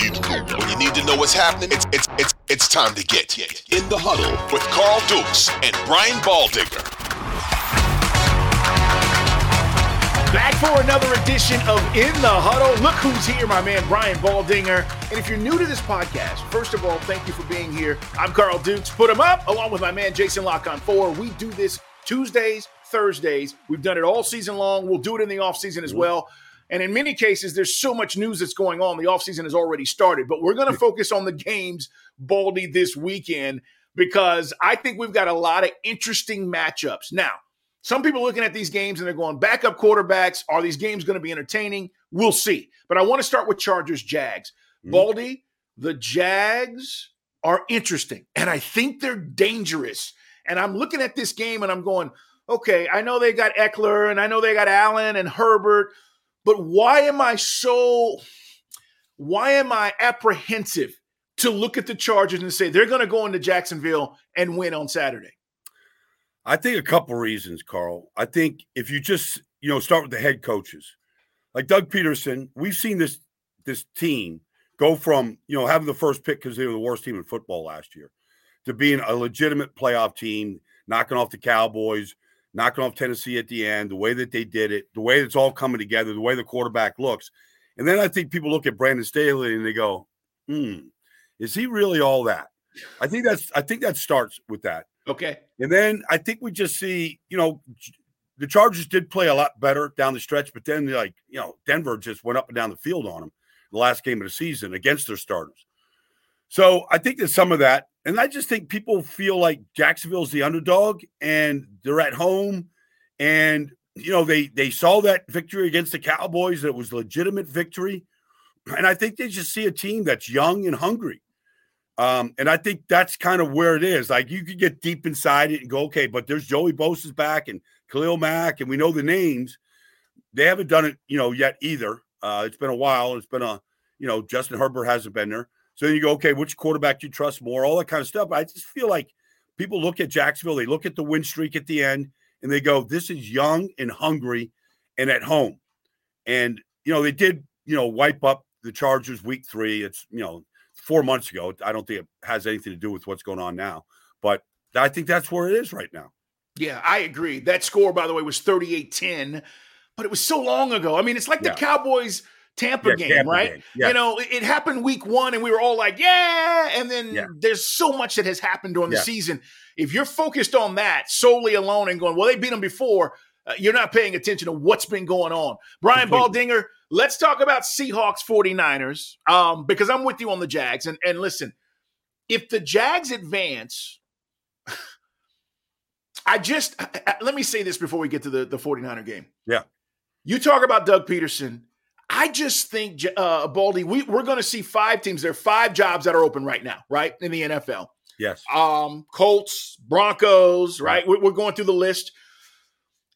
When you need to, when you need to know what's happening, it's it's it's it's time to get in the huddle with Carl Dukes and Brian Baldinger. Back for another edition of In the Huddle. Look who's here, my man Brian Baldinger. And if you're new to this podcast, first of all, thank you for being here. I'm Carl Dukes. Put him up along with my man Jason Lock on four. We do this Tuesdays, Thursdays. We've done it all season long. We'll do it in the off season as well. And in many cases, there's so much news that's going on. The offseason has already started, but we're going to focus on the games, Baldy, this weekend because I think we've got a lot of interesting matchups. Now, some people looking at these games and they're going, backup quarterbacks, are these games going to be entertaining? We'll see. But I want to start with Chargers Jags. Mm-hmm. Baldy, the Jags are interesting, and I think they're dangerous. And I'm looking at this game and I'm going, okay, I know they got Ekeler and I know they got Allen and Herbert, but why am I so why am I apprehensive to look at the Chargers and say they're going to go into Jacksonville and win on Saturday? I think a couple reasons, Carl. I think if you just, you know, start with the head coaches. Like Doug Pederson, we've seen this this team go from, you know, having the first pick because they were the worst team in football last year to being a legitimate playoff team, knocking off the Cowboys, knocking off Tennessee at the end, the way that they did it, the way it's all coming together, the way the quarterback looks. And then I think people look at Brandon Staley and they go, hmm, is he really all that? I think that's I think that starts with that. Okay. And then I think we just see, you know, the Chargers did play a lot better down the stretch, but then like, you know, Denver just went up and down the field on them the last game of the season against their starters. So I think there's some of that. And I just think people feel like Jacksonville's the underdog and they're at home. And, you know, they they saw that victory against the Cowboys, it was legitimate victory. And I think they just see a team that's young and hungry. Um, and I think that's kind of where it is. Like you could get deep inside it and go, okay, but there's Joey Bosa's back and Khalil Mack, and we know the names. They haven't done it, you know, yet either. Uh, it's been a while. It's been a, you know, Justin Herbert hasn't been there. So then you go, okay, which quarterback do you trust more? All that kind of stuff. I just feel like people look at Jacksonville, they look at the win streak at the end, and they go, this is young and hungry and at home. And, you know, they did, you know, wipe up the Chargers week three. It's, you know, four months ago. I don't think it has anything to do with what's going on now. But I think that's where it is right now. Yeah, I agree. That score, by the way, was 38 10, but it was so long ago. I mean, it's like yeah. the Cowboys Tampa yeah, game, Tampa right? Game. Yeah. You know, it, it, happened week one, and we were all like, "Yeah!" And then yeah. there's so much that has happened during the season. If you're focused on that solely alone and going, "Well, they beat them before," uh, you're not paying attention to what's been going on. Brian Completely. Baldinger, let's talk about Seahawks 49ers um, because I'm with you on the Jags. And, and listen, if the Jags advance, I just I, I, let me say this before we get to the, the 49er game. Yeah. You talk about Doug Pederson I just think, uh, Baldy, we, we're going to see five teams. There are five jobs that are open right now, right, in the NFL. Yes. Um, Colts, Broncos, right? right. We're, going through the list.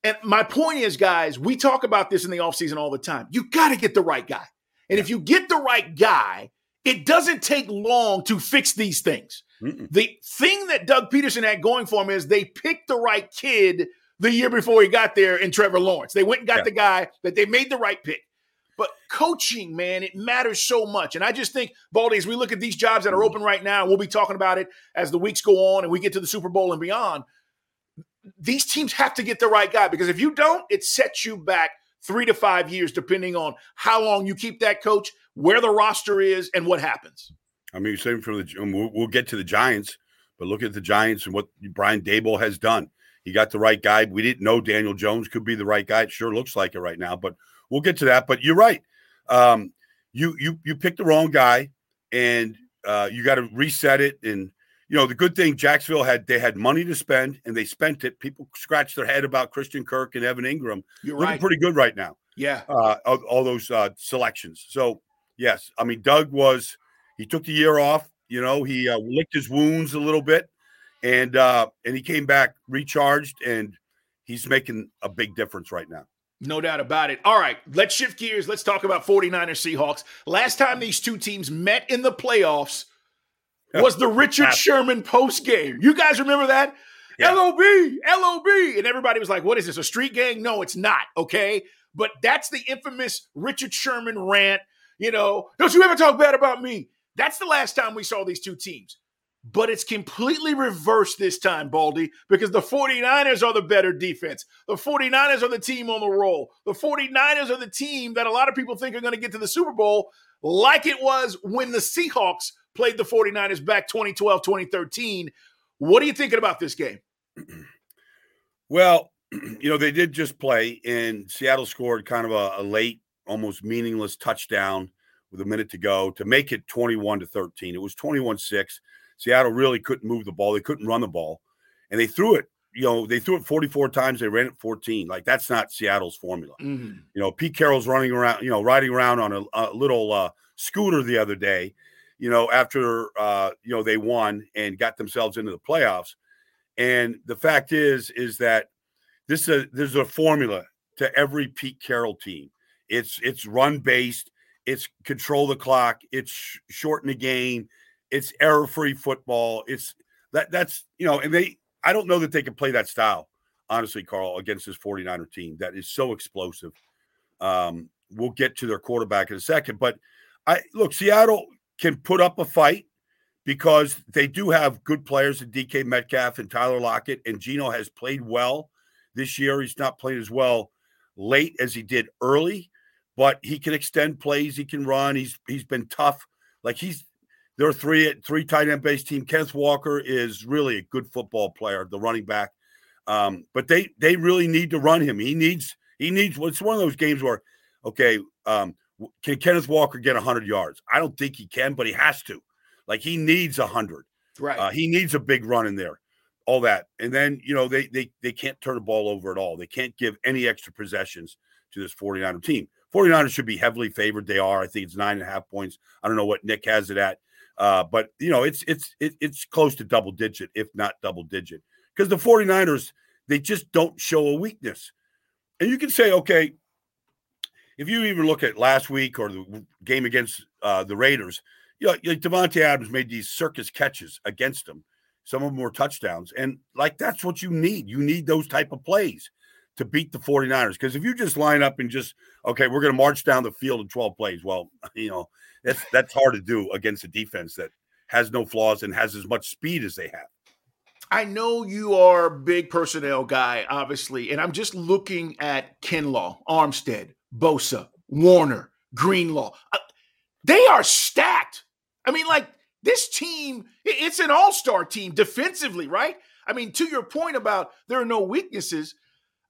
And my point is, guys, we talk about this in the offseason all the time. You got to get the right guy. And if you get the right guy, it doesn't take long to fix these things. Mm-mm. The thing that Doug Pederson had going for him is they picked the right kid the year before he got there in Trevor Lawrence. They went and got yeah. the guy that they made the right pick. But coaching, man, it matters so much. And I just think, Baldy, as we look at these jobs that are mm-hmm. open right now, we'll be talking about it as the weeks go on and we get to the Super Bowl and beyond. These teams have to get the right guy because if you don't, it sets you back three to five years, depending on how long you keep that coach, where the roster is, and what happens. I mean, same for the um, we'll get to the Giants, but look at the Giants and what Brian Daboll has done. He got the right guy. We didn't know Daniel Jones could be the right guy. It sure looks like it right now, but we'll get to that. But you're right. Um, you you you picked the wrong guy, and uh, you got to reset it. And you know the good thing, Jacksonville had they had money to spend, and they spent it. People scratched their head about Christian Kirk and Evan Engram. You're looking right. pretty good right now. Yeah, uh, all, all those uh, selections. So Yes, I mean Doug was he took the year off. You know, he uh, licked his wounds a little bit, and uh, and he came back recharged, and he's making a big difference right now. No doubt about it. All right, let's shift gears. Let's talk about 49ers Seahawks. Last time these two teams met in the playoffs was the Richard Sherman post game. You guys remember that? Yeah. LOB, LOB. And everybody was like, what is this, a street gang? No, it's not, okay? But that's the infamous Richard Sherman rant. You know, don't you ever talk bad about me. That's the last time we saw these two teams. But it's completely reversed this time, Baldy, because the 49ers are the better defense. The 49ers are the team on the roll. The 49ers are the team that a lot of people think are going to get to the Super Bowl, like it was when the Seahawks played the 49ers back 2012, 2013. What are you thinking about this game? Well, you know, they did just play, and Seattle scored kind of a, a late, almost meaningless touchdown with a minute to go to make it 21 to 13. It was 21 6. Seattle really couldn't move the ball. They couldn't run the ball. And they threw it, you know, they threw it 44 times. They ran it 14. Like that's not Seattle's formula. Mm-hmm. You know, Pete Carroll's running around, you know, riding around on a, a little uh, scooter the other day, you know, after, uh, you know, they won and got themselves into the playoffs. And the fact is, is that this is a, there's a formula to every Pete Carroll team. It's it's run based. It's control the clock. It's sh- shorten the game it's error free football. It's that that's you know, and they I don't know that they can play that style, honestly, Carl, against this 49er team that is so explosive. Um, we'll get to their quarterback in a second, but I look, Seattle can put up a fight because they do have good players in DK Metcalf and Tyler Lockett, and Geno has played well this year. He's not played as well late as he did early, but he can extend plays. He can run. He's he's been tough. Like he's they're three three tight end based team. Kenneth Walker is really a good football player, the running back. Um, but they they really need to run him. He needs he needs. It's one of those games where, okay, um, can Kenneth Walker get hundred yards? I don't think he can, but he has to. Like he needs hundred. Right. Uh, he needs a big run in there. All that, and then you know they they they can't turn the ball over at all. They can't give any extra possessions to this 49er team. 49ers should be heavily favored. They are. I think it's nine and a half points. I don't know what Nick has it at. Uh, but you know, it's it's it, it's close to double digit, if not double digit, because the 49ers they just don't show a weakness. And you can say, okay, if you even look at last week or the game against uh, the Raiders, you know, like Davante Adams made these circus catches against them. Some of them were touchdowns, and like that's what you need. You need those type of plays to beat the 49ers. Because if you just line up and just, okay, we're going to march down the field in 12 plays, well, you know, that's that's hard to do against a defense that has no flaws and has as much speed as they have. I know you are a big personnel guy, obviously, and I'm just looking at Kinlaw, Armstead, Bosa, Warner, Greenlaw. Uh, they are stacked. I mean, like this team, it's an all-star team defensively, right? I mean, to your point about there are no weaknesses,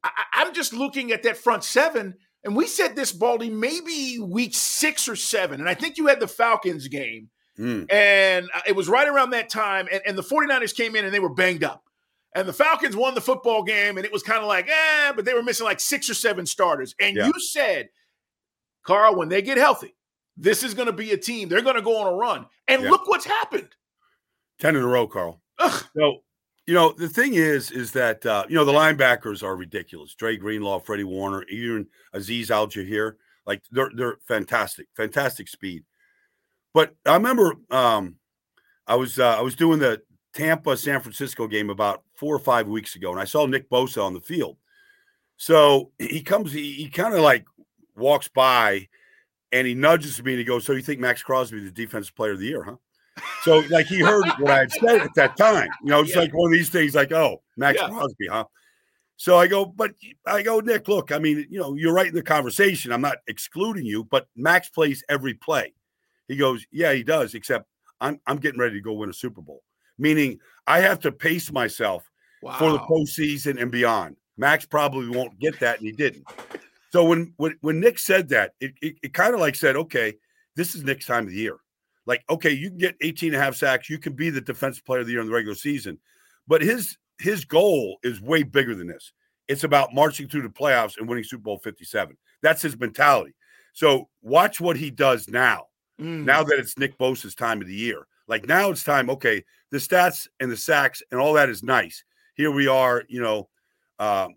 I, I'm just looking at that front seven and we said this, Baldy, maybe week six or seven. And I think you had the Falcons game. Mm. And uh, it was right around that time. And, and the 49ers came in and they were banged up. And the Falcons won the football game. And it was kind of like, eh, but they were missing like six or seven starters. And yeah. you said, Carl, when they get healthy, this is going to be a team. They're going to go on a run. And yeah. look what's happened. 10 in a row, Carl. Ugh. So you know, the thing is, is that uh, you know the linebackers are ridiculous. Dre Greenlaw, Freddie Warner, even Azeez Al-Shaair, like they're they're fantastic, fantastic speed. But I remember um, I was uh, I was doing the Tampa San Francisco game about four or five weeks ago, and I saw Nick Bosa on the field. So he comes, he, he kind of like walks by, and he nudges me and he goes, "So you think Maxx Crosby is the defensive player of the year, huh?" So like he heard what I had said at that time. You know, it's yeah. like one of these things like, oh, Maxx yeah. Crosby, huh? So I go, but I go, Nick, look, I mean, you know, you're right in the conversation. I'm not excluding you, but Maxx plays every play. He goes, Yeah, he does, except I'm I'm getting ready to go win a Super Bowl. Meaning I have to pace myself wow. for the postseason and beyond. Maxx probably won't get that, and he didn't. So when when when Nick said that, it it, it kind of like said, okay, this is Nick's time of the year. Like, okay, you can get 18 and a half sacks, you can be the defensive player of the year in the regular season. But his his goal is way bigger than this. It's about marching through the playoffs and winning Super Bowl 57. That's his mentality. So watch what he does now Mm. Now that it's Nick Bosa's time of the year, like now it's time. Okay, the stats and the sacks and all that is nice. Here we are, you know, uh,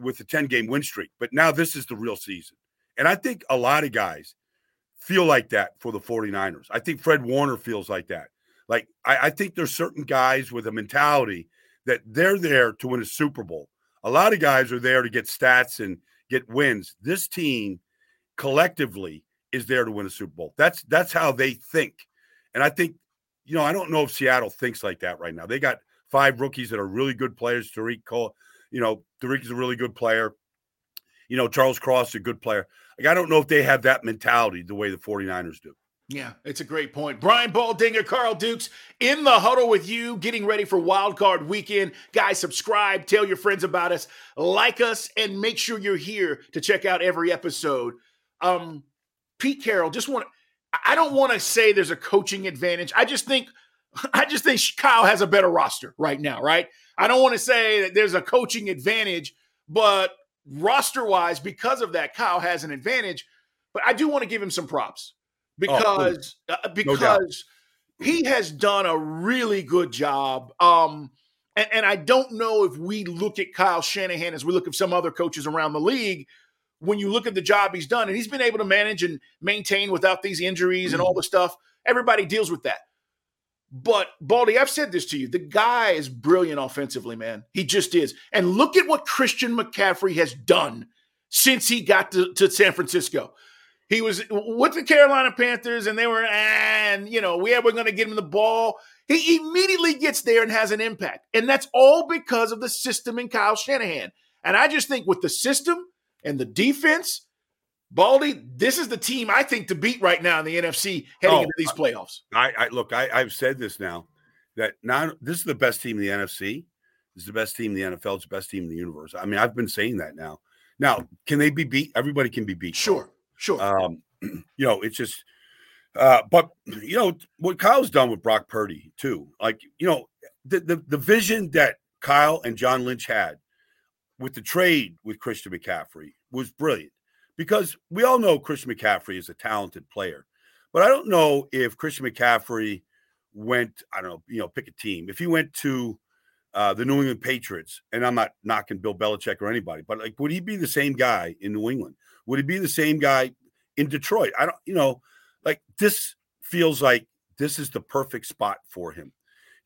with the 10 game win streak. But now this is the real season. And I think a lot of guys feel like that for the 49ers. I think Fred Warner feels like that. Like, I, I think there's certain guys with a mentality that they're there to win a Super Bowl. A lot of guys are there to get stats and get wins. This team collectively is there to win a Super Bowl. That's that's how they think. And I think, you know, I don't know if Seattle thinks like that right now. They got five rookies that are really good players. Tarik Cole, you know, Tarik is a really good player. You know, Charles Cross is a good player. Like, I don't know if they have that mentality the way the 49ers do. Yeah, it's a great point. Brian Baldinger, Carl Dukes in the huddle with you, getting ready for Wild Card Weekend. Guys, subscribe, tell your friends about us, like us, and make sure you're here to check out every episode. Um, Pete Carroll, just want I don't want to say there's a coaching advantage. I just think I just think Kyle has a better roster right now, right? I don't want to say that there's a coaching advantage, but roster wise, because of that, Kyle has an advantage. But I do want to give him some props because oh, uh, because no he has done a really good job. Um, and, and I don't know if we look at Kyle Shanahan as we look at some other coaches around the league. When you look at the job he's done, and he's been able to manage and maintain without these injuries and all the stuff, everybody deals with that. But Baldy, I've said this to you. The guy is brilliant offensively, man. He just is. And look at what Christian McCaffrey has done since he got to, to San Francisco. He was with the Carolina Panthers, and they were, and you know, we we're going to get him the ball. He immediately gets there and has an impact, and that's all because of the system and Kyle Shanahan. And I just think with the system and the defense Baldy, this is the team I think to beat right now in the NFC heading oh, into these playoffs. I, I look, I, I've said this now that now this is the best team in the NFC. This is the best team in the NFL. It's the best team in the universe. I mean, I've been saying that now. Now, can they be beat? Everybody can be beat. Sure, sure. Um, you know, it's just, uh, but you know what Kyle's done with Brock Purdy too. Like, you know, the the, the vision that Kyle and John Lynch had with the trade with Christian McCaffrey was brilliant because we all know Christian McCaffrey is a talented player, but I don't know if Christian McCaffrey went, I don't know, you know, pick a team. If he went to uh, the New England Patriots, and I'm not knocking Bill Belichick or anybody, but like, would he be the same guy in New England? Would he be the same guy in Detroit? I don't, you know, like this feels like this is the perfect spot for him.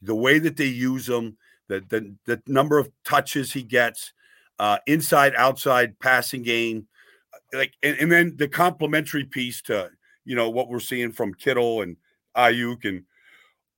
The way that they use him, the the, the number of touches he gets, uh, inside outside passing game, like and, and then the complementary piece to you know what we're seeing from Kittle and Aiyuk and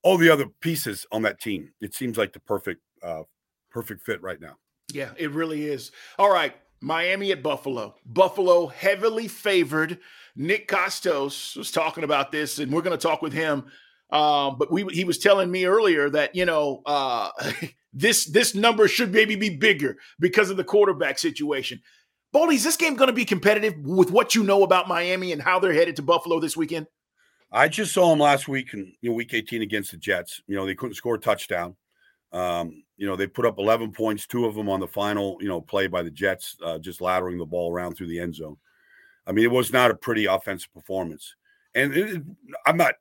all the other pieces on that team. It seems like the perfect uh perfect fit right now. Yeah, it really is. All right, Miami at Buffalo. Buffalo heavily favored. Nick Kostos was talking about this, and we're going to talk with him. Um, but we he was telling me earlier that you know uh, this this number should maybe be bigger because of the quarterback situation. Baldy, is this game going to be competitive with what you know about Miami and how they're headed to Buffalo this weekend? I just saw them last week in you know, week 18 against the Jets. You know, they couldn't score a touchdown. Um, you know, they put up 11 points, two of them on the final, you know, play by the Jets, uh, just laddering the ball around through the end zone. I mean, it was not a pretty offensive performance. And it, I'm not,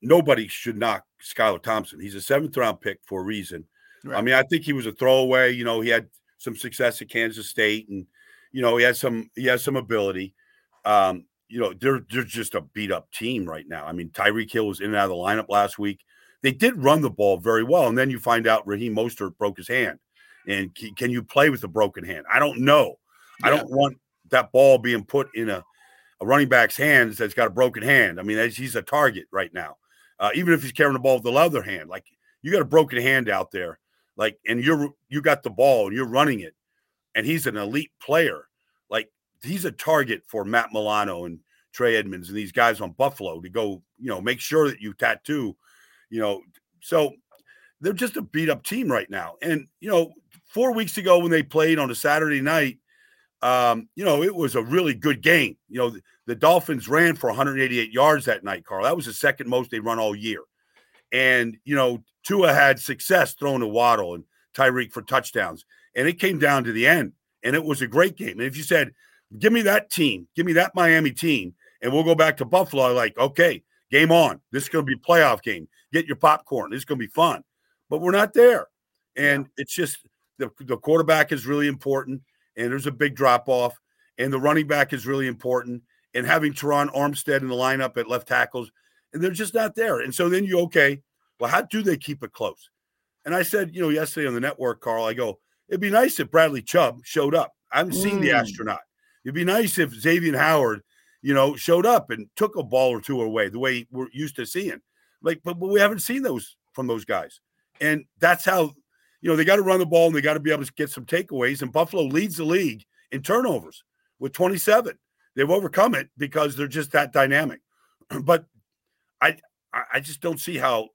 nobody should knock Skylar Thompson. He's a seventh round pick for a reason. Right. I mean, I think he was a throwaway. You know, he had some success at Kansas State and, you know, he has some he has some ability. Um, you know, they're they're just a beat up team right now. I mean, Tyreek Hill was in and out of the lineup last week. They did run the ball very well, and then you find out Raheem Mostert broke his hand. And can, can you play with a broken hand? I don't know. Yeah. I don't want that ball being put in a, a running back's hands that's got a broken hand. I mean, he's a target right now. Uh, even if he's carrying the ball with the other hand, like you got a broken hand out there, like, and you're you got the ball and you're running it and he's an elite player. Like he's a target for Matt Milano and Trey Edmunds and these guys on Buffalo to go, you know, make sure that you tattoo, you know. So they're just a beat up team right now. And, you know, four weeks ago when they played on a Saturday night, um, you know, it was a really good game. You know, the, the Dolphins ran for 188 yards that night, Carl. That was the second most they run all year. And, you know, Tua had success throwing to Waddle and Tyreek for touchdowns and it came down to the end, and it was a great game. And if you said, "Give me that team, give me that Miami team," and we'll go back to Buffalo, like, okay, Game on. This is going to be a playoff game. Get your popcorn. This is going to be fun. But we're not there. And yeah. it's just the, the quarterback is really important, and there's a big drop off, and the running back is really important, and having Terron Armstead in the lineup at left tackles, and they're just not there. And so then you, okay, well, how do they keep it close? And I said, you know, yesterday on the network, Carl, I go, it'd be nice if Bradley Chubb showed up. I haven't mm. seen the mm. astronaut. It'd be nice if Xavier Howard, you know, showed up and took a ball or two away the way we're used to seeing. Like, but, but we haven't seen those from those guys. And that's how, you know, they got to run the ball and they got to be able to get some takeaways. And Buffalo leads the league in turnovers with 27. They've overcome it because they're just that dynamic. but I I just don't see how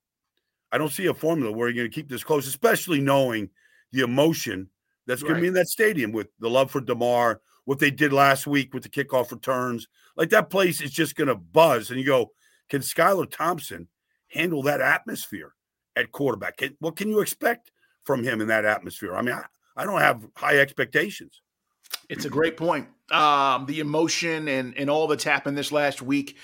I don't see a formula where you're going to keep this close, especially knowing the emotion that's going to be in that stadium with the love for Damar, what they did last week with the kickoff returns. Like that place is just going to buzz. And you go, can Skylar Thompson handle that atmosphere at quarterback? Can, what can you expect from him in that atmosphere? I mean, I, I don't have high expectations. It's a great point. Um, the emotion and and all that's happened this last week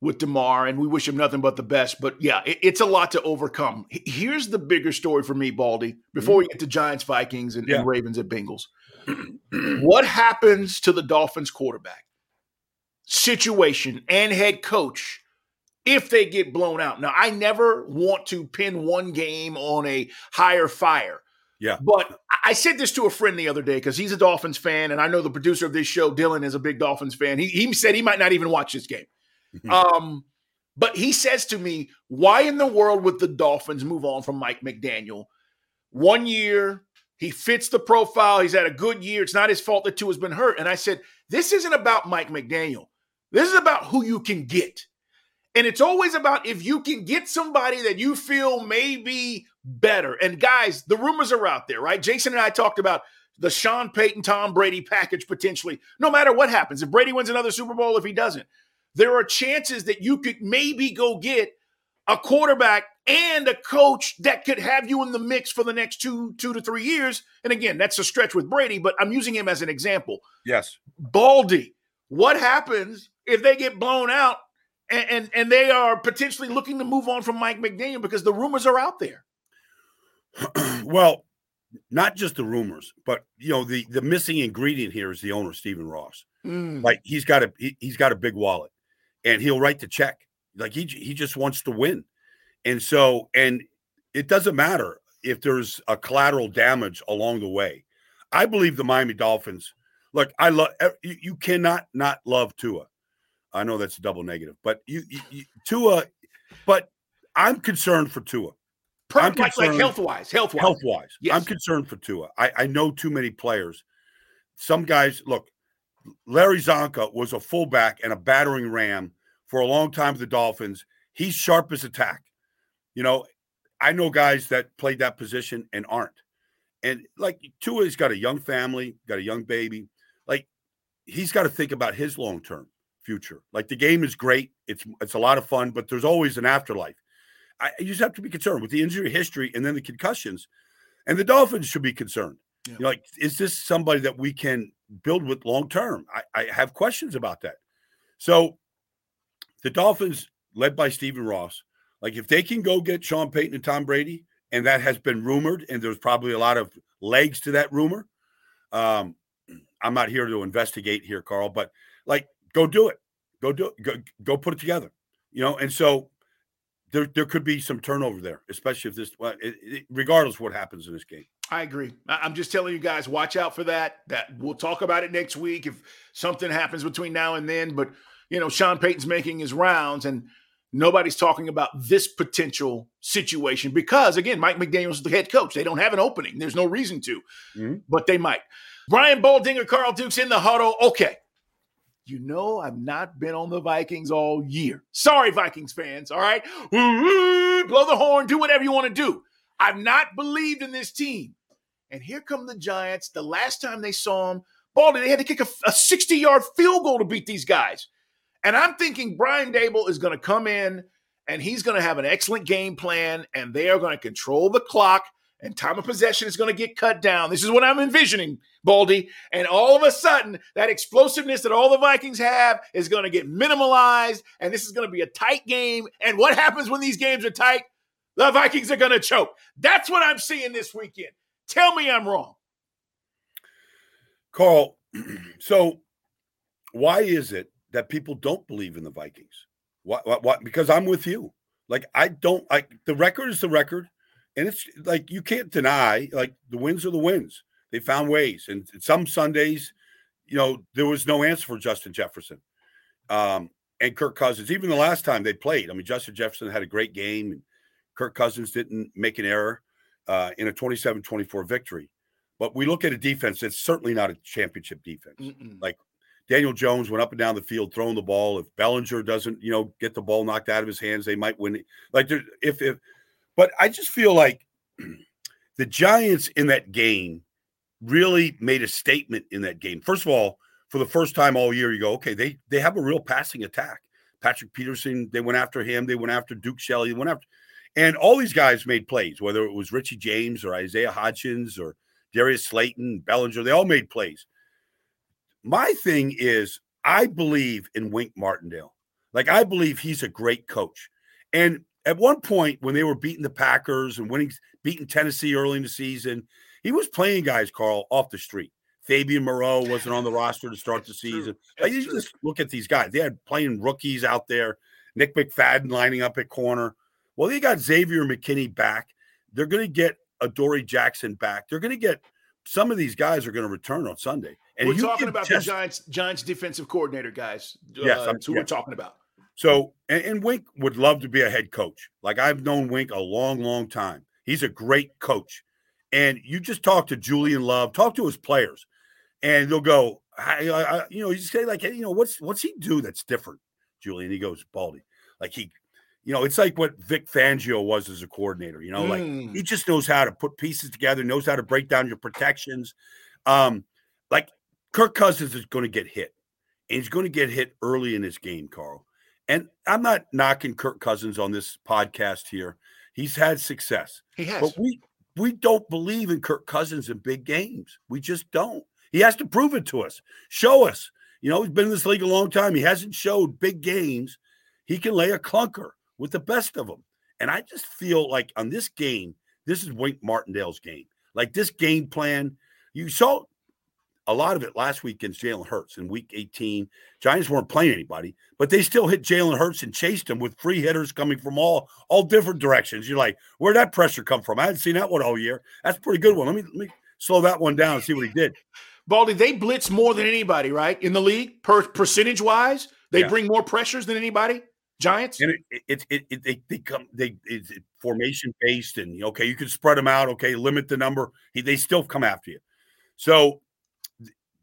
with Damar, and we wish him nothing but the best. But yeah, it, it's a lot to overcome. Here's the bigger story for me, Baldy, before mm-hmm. we get to Giants, Vikings, and, yeah. and Ravens at Bengals. what happens to the Dolphins quarterback situation and head coach if they get blown out? Now, I never want to pin one game on a higher fire. Yeah. But I said this to a friend the other day because he's a Dolphins fan, and I know the producer of this show, Dylan, is a big Dolphins fan. He, he said he might not even watch this game. Um, but he says to me, why in the world would the Dolphins move on from Mike McDaniel? One year, he fits the profile. He's had a good year. It's not his fault that Tua has been hurt. And I said, this isn't about Mike McDaniel. This is about who you can get. And it's always about if you can get somebody that you feel may be better. And guys, the rumors are out there, right? Jason and I talked about the Sean Payton, Tom Brady package potentially, no matter what happens. If Brady wins another Super Bowl, if he doesn't, there are chances that you could maybe go get a quarterback and a coach that could have you in the mix for the next two two to three years. And again, that's a stretch with Brady, but I'm using him as an example. Yes, Baldy. What happens if they get blown out and, and, and they are potentially looking to move on from Mike McDaniel because the rumors are out there? well, not just the rumors, but you know the the missing ingredient here is the owner Stephen Ross. Mm. Like he's got a he, has got a big wallet and he'll write the check. Like he he just wants to win. And so and it doesn't matter if there's a collateral damage along the way. I believe the Miami Dolphins. Look, I love you, cannot not love Tua. I know that's a double negative, but you, you, you Tua but I'm concerned for Tua. I'm like, like health wise, health wise, health wise. Yes. I'm concerned for Tua. I, I know too many players. Some guys, look, Larry Csonka was a fullback and a battering ram for a long time with the Dolphins. He's sharp as attack. You know, I know guys that played that position and aren't. And like Tua's got a young family, got a young baby. Like he's got to think about his long term future. Like the game is great, it's it's a lot of fun, but there's always an afterlife. I you just have to be concerned with the injury history and then the concussions. And the Dolphins should be concerned. Yeah. You like, is this somebody that we can build with long term? I, I have questions about that. So the Dolphins, led by Stephen Ross, like if they can go get Sean Payton and Tom Brady, and that has been rumored, and there's probably a lot of legs to that rumor. Um, I'm not here to investigate here, Carl, but like go do it. Go do it. Go, go put it together. You know, and so there there could be some turnover there, especially if this well, it, it, regardless what happens in this game. I agree. I'm just telling you guys, watch out for that. That we'll talk about it next week if something happens between now and then. But you know, Sean Payton's making his rounds and nobody's talking about this potential situation because, again, Mike McDaniel's the head coach. They don't have an opening. There's no reason to, mm-hmm. but they might. Brian Baldinger, Carl Dukes in the huddle. Okay. You know, I've not been on the Vikings all year. Sorry, Vikings fans. All right. Blow the horn, do whatever you want to do. I've not believed in this team. And here come the Giants. The last time they saw them, Baldy, they had to kick a 60 yard field goal to beat these guys. And I'm thinking Brian Daboll is going to come in and he's going to have an excellent game plan and they are going to control the clock and time of possession is going to get cut down. This is what I'm envisioning, Baldy. And all of a sudden, that explosiveness that all the Vikings have is going to get minimalized, and this is going to be a tight game. And what happens when these games are tight? The Vikings are going to choke. That's what I'm seeing this weekend. Tell me I'm wrong. Carl, so why is it that people don't believe in the Vikings? What, what? Because I'm with you. Like, I don't, like, the record is the record. And it's like you can't deny, like the wins are the wins. They found ways, and some Sundays, you know, there was no answer for Justin Jefferson um, and Kirk Cousins. Even the last time they played, I mean, Justin Jefferson had a great game, and Kirk Cousins didn't make an error uh, in a 27-24 victory. But we look at a defense that's certainly not a championship defense. Mm-mm. Like Daniel Jones went up and down the field throwing the ball. If Bellinger doesn't, you know, get the ball knocked out of his hands, they might win. Like if if but I just feel like the Giants in that game really made a statement in that game. First of all, for the first time all year, you go, okay, they they have a real passing attack. Patrick Peterson, they went after him. They went after Duke Shelley. They went after, and all these guys made plays. Whether it was Richie James or Isaiah Hodgins or Darius Slayton, Bellinger, they all made plays. My thing is, I believe in Wink Martindale. Like I believe he's a great coach, and at one point when they were beating the Packers and winning, beating Tennessee early in the season, he was playing guys, Carl, off the street. Fabian Moreau wasn't on the roster to start the season. Like, you just look at these guys. They had playing rookies out there. Nick McFadden lining up at corner. Well, they got Xavier McKinney back. They're going to get Adoree Jackson back. They're going to get some of these guys are going to return on Sunday. And we're talking about the Giants, Giants defensive coordinator guys. Yes, uh, that's who yes. we're talking about. So, and, and, Wink would love to be a head coach. Like I've known Wink a long, long time. He's a great coach. And you just talk to Julian Love, talk to his players, and they'll go, I, I, you know, you say like, hey, you know, what's what's he do that's different, Julian? He goes, Baldy, like he, you know, it's like what Vic Fangio was as a coordinator. You know, mm. like he just knows how to put pieces together, knows how to break down your protections. Um, like Kirk Cousins is going to get hit, and he's going to get hit early in his game, Carl. And I'm not knocking Kirk Cousins on this podcast here. He's had success. He has. But we we don't believe in Kirk Cousins in big games. We just don't. He has to prove it to us. Show us. You know, he's been in this league a long time. He hasn't showed big games. He can lay a clunker with the best of them. And I just feel like on this game, this is Wink Martindale's game. Like this game plan, you saw a lot of it last week against Jalen Hurts in week 18. Giants weren't playing anybody, but they still hit Jalen Hurts and chased him with free hitters coming from all all different directions. You're like, where'd that pressure come from? I hadn't seen that one all year. That's a pretty good one. Let me let me slow that one down and see what he did. Baldy, they blitz more than anybody, right? In the league, per percentage wise, they yeah. bring more pressures than anybody. Giants, and it it, it, it they, they come they it's formation based and okay, you can spread them out. Okay, limit the number. He, they still come after you. So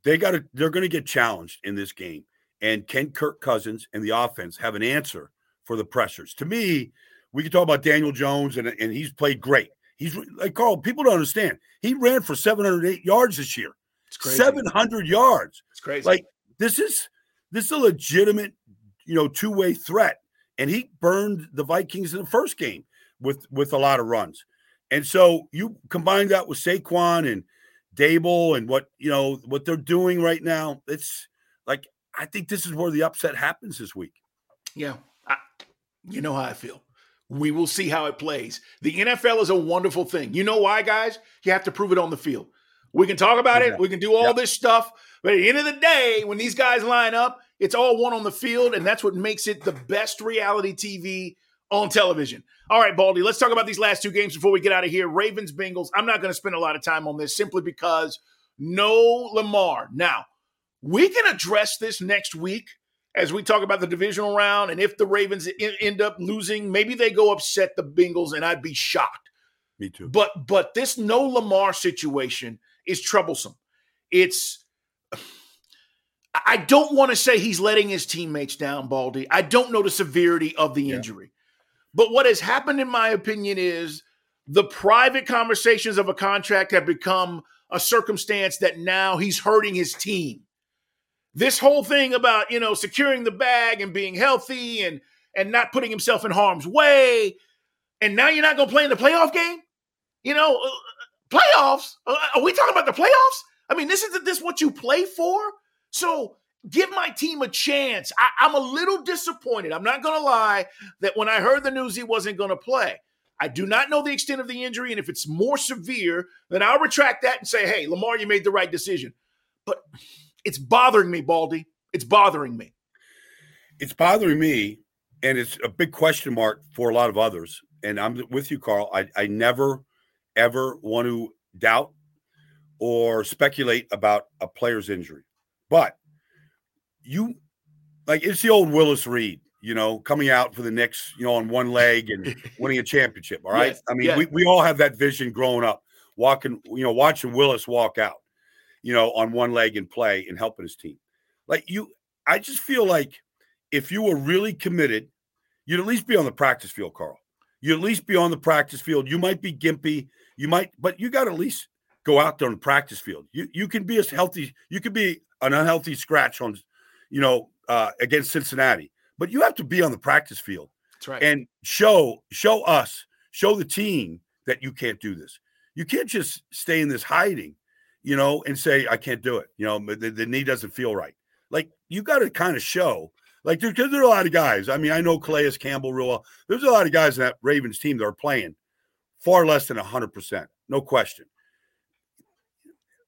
they got to they're going to get challenged in this game. And can Kirk Cousins and the offense have an answer for the pressures? To me, we can talk about Daniel Jones and, and he's played great. He's like Carl, people don't understand. He ran for 708 yards this year. It's crazy. 700 yards. It's crazy. Like this is this is a legitimate, you know, two-way threat. And he burned the Vikings in the first game with with a lot of runs. And so you combine that with Saquon and Daboll and what you know what they're doing right now. It's like I think this is where the upset happens this week. Yeah, I, you know how I feel. We will see how it plays. The NFL is a wonderful thing. You know why, guys? You have to prove it on the field. We can talk about yeah. it. We can do all yeah. this stuff. But at the end of the day, when these guys line up, it's all one on the field, and that's what makes it the best reality TV on television. All right, Baldy, let's talk about these last two games before we get out of here. Ravens, Bengals. I'm not going to spend a lot of time on this simply because no Lamar. Now, we can address this next week as we talk about the divisional round. And if the Ravens end up losing, maybe they go upset the Bengals, and I'd be shocked. Me too. But but this no Lamar situation is troublesome. It's I don't want to say he's letting his teammates down, Baldy. I don't know the severity of the yeah. injury. But what has happened, in my opinion, is the private conversations of a contract have become a circumstance that now he's hurting his team. This whole thing about, you know, securing the bag and being healthy and and not putting himself in harm's way. And now you're not going to play in the playoff game? You know, uh, playoffs. Uh, are we talking about the playoffs? I mean, this isn't this what you play for? So give my team a chance. I, am a little disappointed. I'm not going to lie that when I heard the news he wasn't going to play, I do not know the extent of the injury. And if it's more severe, then I'll retract that and say, hey, Lamar, you made the right decision. But it's bothering me, Baldy. It's bothering me. It's bothering me. And it's a big question mark for a lot of others. And I'm with you, Carl. I, I never, ever want to doubt or speculate about a player's injury. But you like it's the old Willis Reed, you know, coming out for the Knicks, you know, on one leg and winning a championship. All right. Yes, I mean, yes. we, we all have that vision growing up, walking, you know, watching Willis walk out, you know, on one leg and play and helping his team. Like you, I just feel like if you were really committed, you'd at least be on the practice field, Carl. You'd at least be on the practice field. You might be gimpy, you might, but you got at least go out there on the practice field. You you can be as healthy, you can be an unhealthy scratch on you know, uh, against Cincinnati. But you have to be on the practice field. That's right. And show show us, show the team that you can't do this. You can't just stay in this hiding, you know, and say I can't do it. You know, the, the knee doesn't feel right. Like you got to kind of show. Like because there are a lot of guys. I mean, I know Calais Campbell real well. There's a lot of guys in that Ravens team that are playing far less than hundred percent, no question.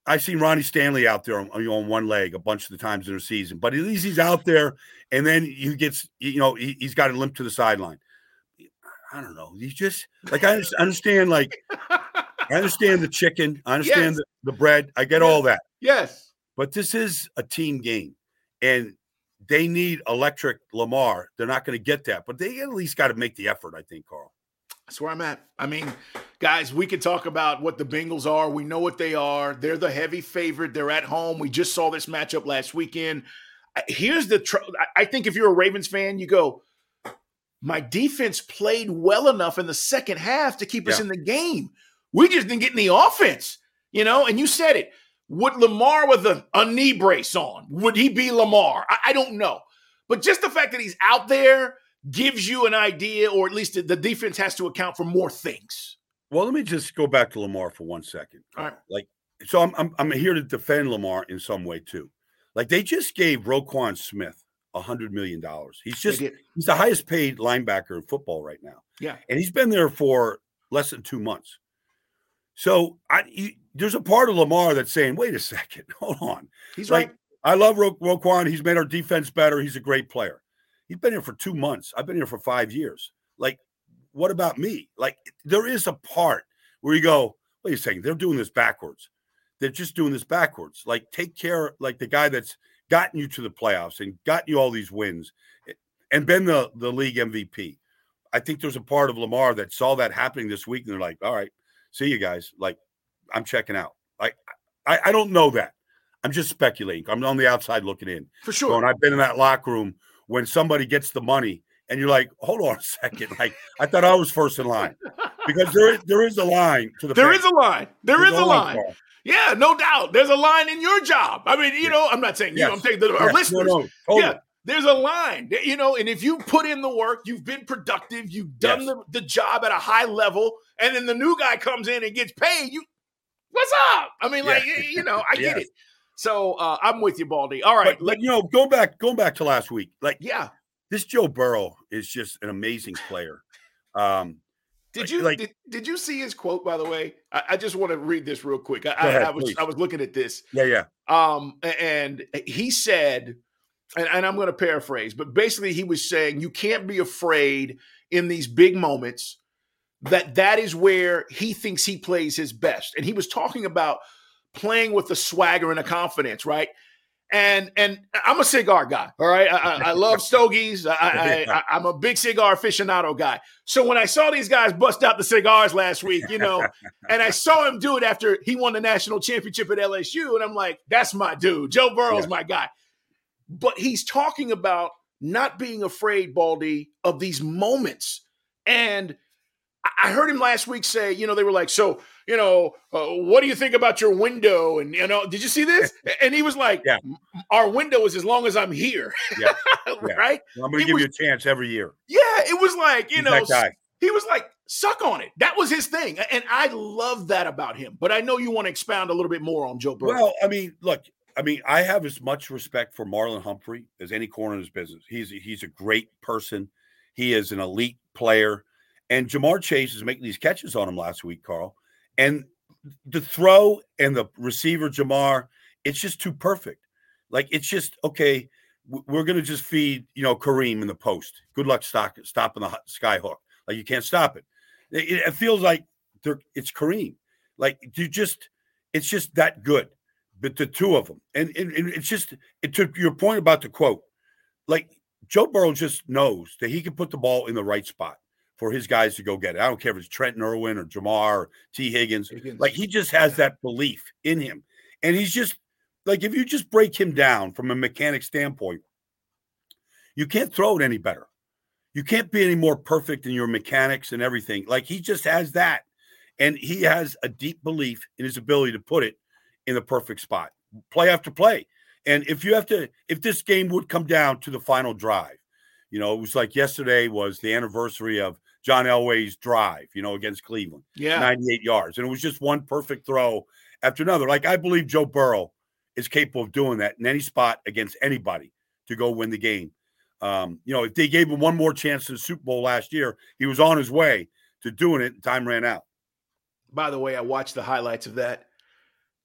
I've seen Ronnie Stanley out there on, on one leg a bunch of the times in the season, but at least he's out there, and then he gets, you know, he, has got a limp to the sideline. I don't know. He's just like I understand, like I understand the chicken, I understand yes. the, the, bread, I get yes. all that. Yes, but this is a team game, and they need electric Lamar. They're not going to get that, but they at least got to make the effort. I think, Carl. That's where I'm at. I mean, guys, we could talk about what the Bengals are. We know what they are. They're the heavy favorite. They're at home. We just saw this matchup last weekend. Here's the tr- I think if you're a Ravens fan, you go, my defense played well enough in the second half to keep yeah. us in the game. We just didn't get any offense, you know, and you said it. Would Lamar with a, a knee brace on, would he be Lamar? I, I don't know. But just the fact that he's out there – gives you an idea, or at least the defense has to account for more things. Well, let me just go back to Lamar for one second. All right. Like, so I'm, I'm, I'm here to defend Lamar in some way too. Like they just gave Roquan Smith a hundred million dollars. He's just he's the highest paid linebacker in football right now. Yeah, and he's been there for less than two months. So I he, there's a part of Lamar that's saying, "Wait a second, hold on." He's like, right. I love Ro- Roquan. He's made our defense better. He's a great player. He's been here for two months. I've been here for five years. Like, what about me? Like, there is a part where you go, wait a second, they're doing this backwards. They're just doing this backwards. Like, take care, like the guy that's gotten you to the playoffs and gotten you all these wins eh, and been the, the league MVP. I think there's a part of Lamar that saw that happening this week and they're like, all right, see you guys. Like, I'm checking out. Like, I, I don't know that. I'm just speculating. I'm on the outside looking in. For sure. And I've been in that locker room when somebody gets the money and you're like, hold on a second, like I thought I was first in line because there is there is a line to the. There is a line. There There's is a line. line. Yeah, no doubt. There's a line in your job. I mean, you yeah. know, I'm not saying yes. you. I'm saying the, yes. our listeners. No, no, totally. Yeah, there's a line. You know, and if you put in the work, you've been productive, you've done yes. the, the job at a high level, and then the new guy comes in and gets paid. You, what's up? I mean, like you know, I get it. So uh, I'm with you, Baldy. All right, but, but, you know, go back, going back to last week. Like, yeah, this Joe Burrow is just an amazing player. Um, did you like, did, did you see his quote? By the way, I, I just want to read this real quick. I, ahead, I, I was please. I was looking at this. Yeah, yeah. Um, and he said, and, and I'm going to paraphrase, but basically he was saying you can't be afraid in these big moments. That that is where he thinks he plays his best, and he was talking about playing with a swagger and a confidence, right? And and I'm a cigar guy, all right. I, I love stogies. I, I, am a big cigar aficionado guy. So when I saw these guys bust out the cigars last week, you know, and I saw him do it after he won the national championship at LSU, and I'm like, that's my dude. Joe Burrow's yeah. my guy. But he's talking about not being afraid, Baldy, of these moments. And I heard him last week say, you know, they were like, so you know, uh, what do you think about your window? And, you know, did you see this? And he was like, yeah. our window is as long as I'm here. Yeah. right? Well, I'm going to give was, you a chance every year. Yeah. It was like, you He's know, he was like, suck on it. That was his thing. And I love that about him. But I know you want to expound a little bit more on Joe Burrow. Well, I mean, look, I mean, I have as much respect for Marlon Humphrey as any corner in his business. He's he's a great person. He is an elite player. And Ja'Marr Chase is making these catches on him last week, Carl. And the throw and the receiver, Jamar, it's just too perfect. Like it's just okay. We're gonna just feed, you know, Kareem in the post. Good luck stock, stopping the sky hook. Like you can't stop it. It, it feels like it's Kareem. Like you just, it's just that good. But the two of them, and, and, and it's just it took your point about the quote. Like Joe Burrow just knows that he can put the ball in the right spot for his guys to go get it. I don't care if it's Trenton Irwin or Ja'Marr or Tee Higgins. Higgins. Like he just has that belief in him. And he's just like if you just break him down from a mechanic standpoint, you can't throw it any better. You can't be any more perfect in your mechanics and everything. Like he just has that. And he has a deep belief in his ability to put it in the perfect spot, play after play. And if you have to, if this game would come down to the final drive, you know, it was like yesterday was the anniversary of John Elway's drive, you know, against Cleveland. Yeah. 98 yards. And it was just one perfect throw after another. Like I believe Joe Burrow is capable of doing that in any spot against anybody to go win the game. Um, you know, if they gave him one more chance in the Super Bowl last year, he was on his way to doing it. Time ran out. By the way, I watched the highlights of that.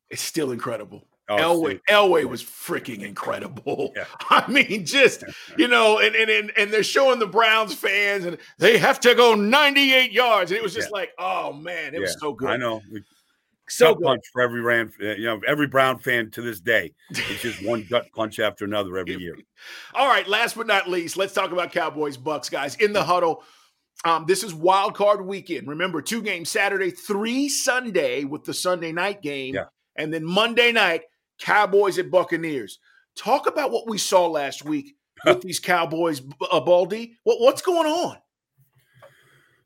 It's still incredible. Oh, Elway, Elway was freaking incredible. Yeah. I mean, just you know, and, and and and they're showing the Browns fans, and they have to go 98 yards, and it was just yeah. like, oh man, it yeah. was so good. I know, so gut punch for every Ram, you know, every Brown fan to this day. It's just one gut punch after another every year. All right, last but not least, let's talk about Cowboys Bucks, guys. In the huddle, um, this is wild card weekend. Remember, two games Saturday, three Sunday with the Sunday night game, and then Monday night Cowboys at Buccaneers. Talk about what we saw last week with these Cowboys, uh, Baldy. What, what's going on?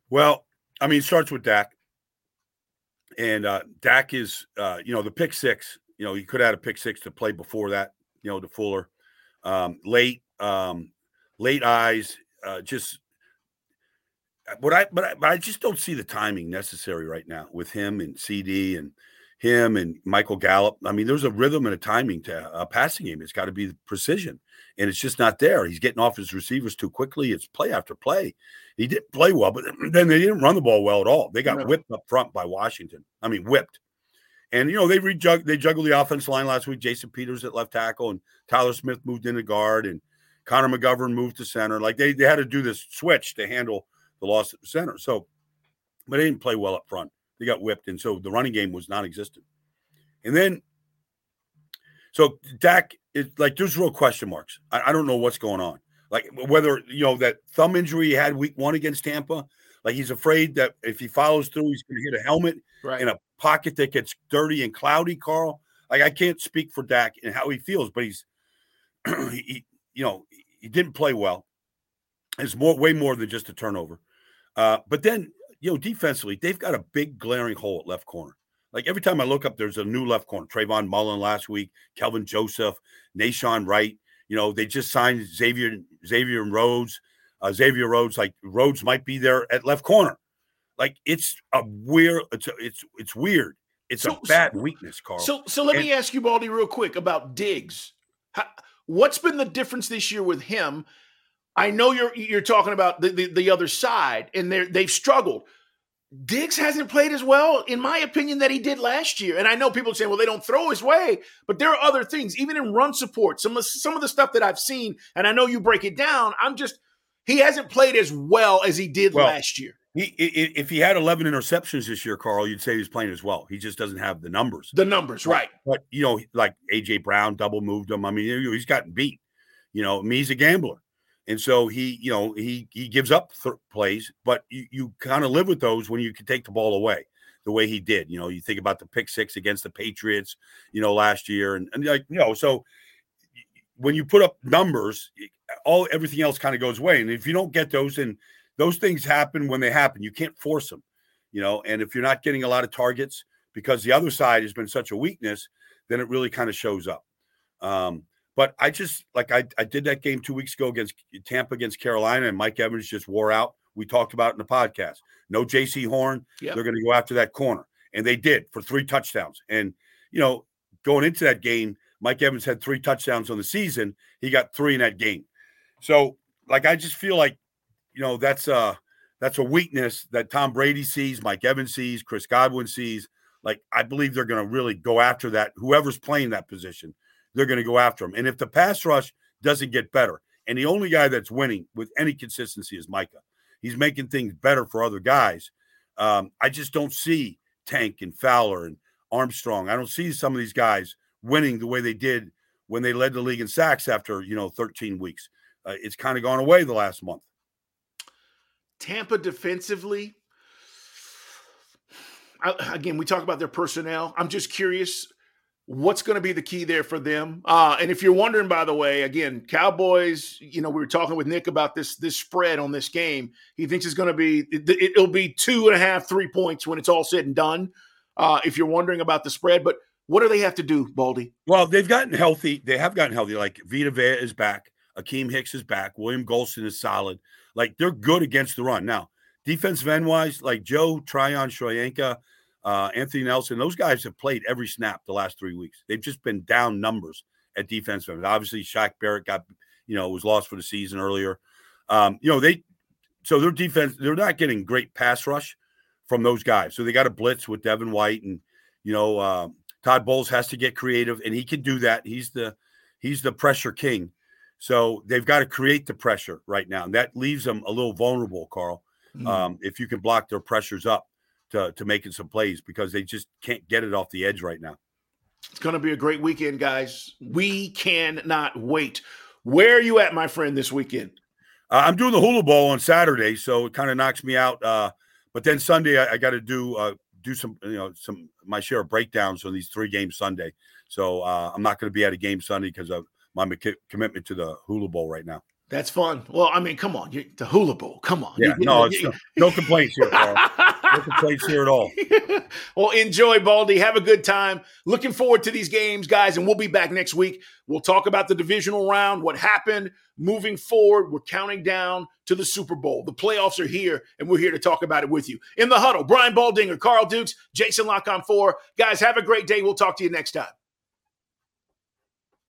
Well, I mean, it starts with Dak. And uh, Dak is, uh, you know, the pick six. You know, he could have had a pick six to play before that. You know, to Fuller, um, late, um, late eyes. Uh, just, but I, but I, but I just don't see the timing necessary right now with him and CD and him and Michael Gallup. I mean, there's a rhythm and a timing to a passing game. It's got to be precision, and it's just not there. He's getting off his receivers too quickly. It's play after play. He didn't play well, but then they didn't run the ball well at all. They got no. whipped up front by Washington. I mean, whipped. And you know they rejug they juggled the offensive line last week. Jason Peters at left tackle, and Tyler Smith moved into guard, and Connor McGovern moved to center. Like they they had to do this switch to handle the loss at the center. So, but they didn't play well up front. They got whipped, and so the running game was non-existent. And then, so Dak is like there's real question marks. I, I don't know what's going on. Like whether you know that thumb injury he had week one against Tampa, like he's afraid that if he follows through, he's going to hit a helmet right. in a pocket that gets dirty and cloudy. Carl, like I can't speak for Dak and how he feels, but he's he, you know, he didn't play well. It's more way more than just a turnover. Uh, but then you know, defensively, they've got a big glaring hole at left corner. Like every time I look up, there's a new left corner. Trayvon Mullen last week, Kelvin Joseph, Nahshon Wright. You know, they just signed Xavier Xavier Rhodes. Uh, Xavier Rhodes, like Rhodes might be there at left corner. Like it's a weird. It's a, it's it's weird. It's so, a bad weakness, Carl. So so let and, me ask you, Baldy, real quick about Diggs. How, what's been the difference this year with him? I know you're you're talking about the, the, the other side, and they they've struggled. Diggs hasn't played as well, in my opinion, that he did last year. And I know people say, well, they don't throw his way, but there are other things, even in run support. Some of some of the stuff that I've seen, and I know you break it down. I'm just he hasn't played as well as he did well, last year. He, if he had 11 interceptions this year, Carl, you'd say he's playing as well. He just doesn't have the numbers. The numbers, right? But you know, like AJ Brown double moved him. I mean, he's gotten beat. You know, I mean, he's a gambler. And so he, you know, he he gives up th- plays, but you, you kind of live with those when you can take the ball away the way he did. You know, you think about the pick six against the Patriots, you know, last year, and, and like you know, so when you put up numbers, all everything else kind of goes away. And if you don't get those, and those things happen when they happen, you can't force them, you know. And if you're not getting a lot of targets because the other side has been such a weakness, then it really kind of shows up. Um, but I just like I, I did that game two weeks ago against Tampa against Carolina, and Mike Evans just wore out we talked about in the podcast. No Jaycee Horn. Yep. They're going to go after that corner. And they did for three touchdowns. And, you know, going into that game, Mike Evans had three touchdowns on the season. He got three in that game. So, like, I just feel like, you know, that's a that's a weakness that Tom Brady sees, Mike Evans sees, Chris Godwin sees. Like, I believe they're going to really go after that. Whoever's playing that position, they're going to go after him. And if the pass rush doesn't get better, and the only guy that's winning with any consistency is Micah, he's making things better for other guys. Um, I just don't see Tank and Fowler and Armstrong. I don't see some of these guys winning the way they did when they led the league in sacks after you know 13 weeks. Uh, it's kind of gone away the last month. Tampa defensively. I, again, we talk about their personnel. I'm just curious what's going to be the key there for them. Uh, and if you're wondering, by the way, again, Cowboys. You know, we were talking with Nick about this this spread on this game. He thinks it's going to be it, will be two and a half, three points when it's all said and done. Uh, if you're wondering about the spread, but what do they have to do, Baldy? Well, they've gotten healthy. They have gotten healthy. Like Vita Vea is back. Akiem Hicks is back. William Gholston is solid. Like they're good against the run. Now, defensive end wise, like Joe Tryon Shoyinka, uh, Anthony Nelson, those guys have played every snap the last three weeks. They've just been down numbers at defensive end. Obviously, Shaq Barrett got, you know, was lost for the season earlier. Um, you know, they so their defense, they're not getting great pass rush from those guys. So they got a blitz with Devin White and you know, uh, Todd Bowles has to get creative, and he can do that. He's the he's the pressure king. So they've got to create the pressure right now, and that leaves them a little vulnerable, Carl. Mm. Um, if you can block their pressures up to to making some plays because they just can't get it off the edge right now. It's going to be a great weekend, guys. We cannot wait. Where are you at, my friend, this weekend? Uh, I'm doing the Hula Bowl on Saturday, so it kind of knocks me out. Uh, but then Sunday, I, I got to do uh, do some you know some my share of breakdowns on these three games Sunday. So uh, I'm not going to be at a game Sunday because of my commitment to the Hula Bowl right now. That's fun. Well, I mean, come on, you, the Hula Bowl. Come on. Yeah, no, it's no, no complaints here. no complaints here at all. well, enjoy, Baldy. Have a good time. Looking forward to these games, guys, and we'll be back next week. We'll talk about the divisional round, what happened moving forward. We're counting down to the Super Bowl. The playoffs are here, and we're here to talk about it with you. In the huddle, Brian Baldinger, Carl Dukes, Jason Lock on four. Guys, have a great day. We'll talk to you next time.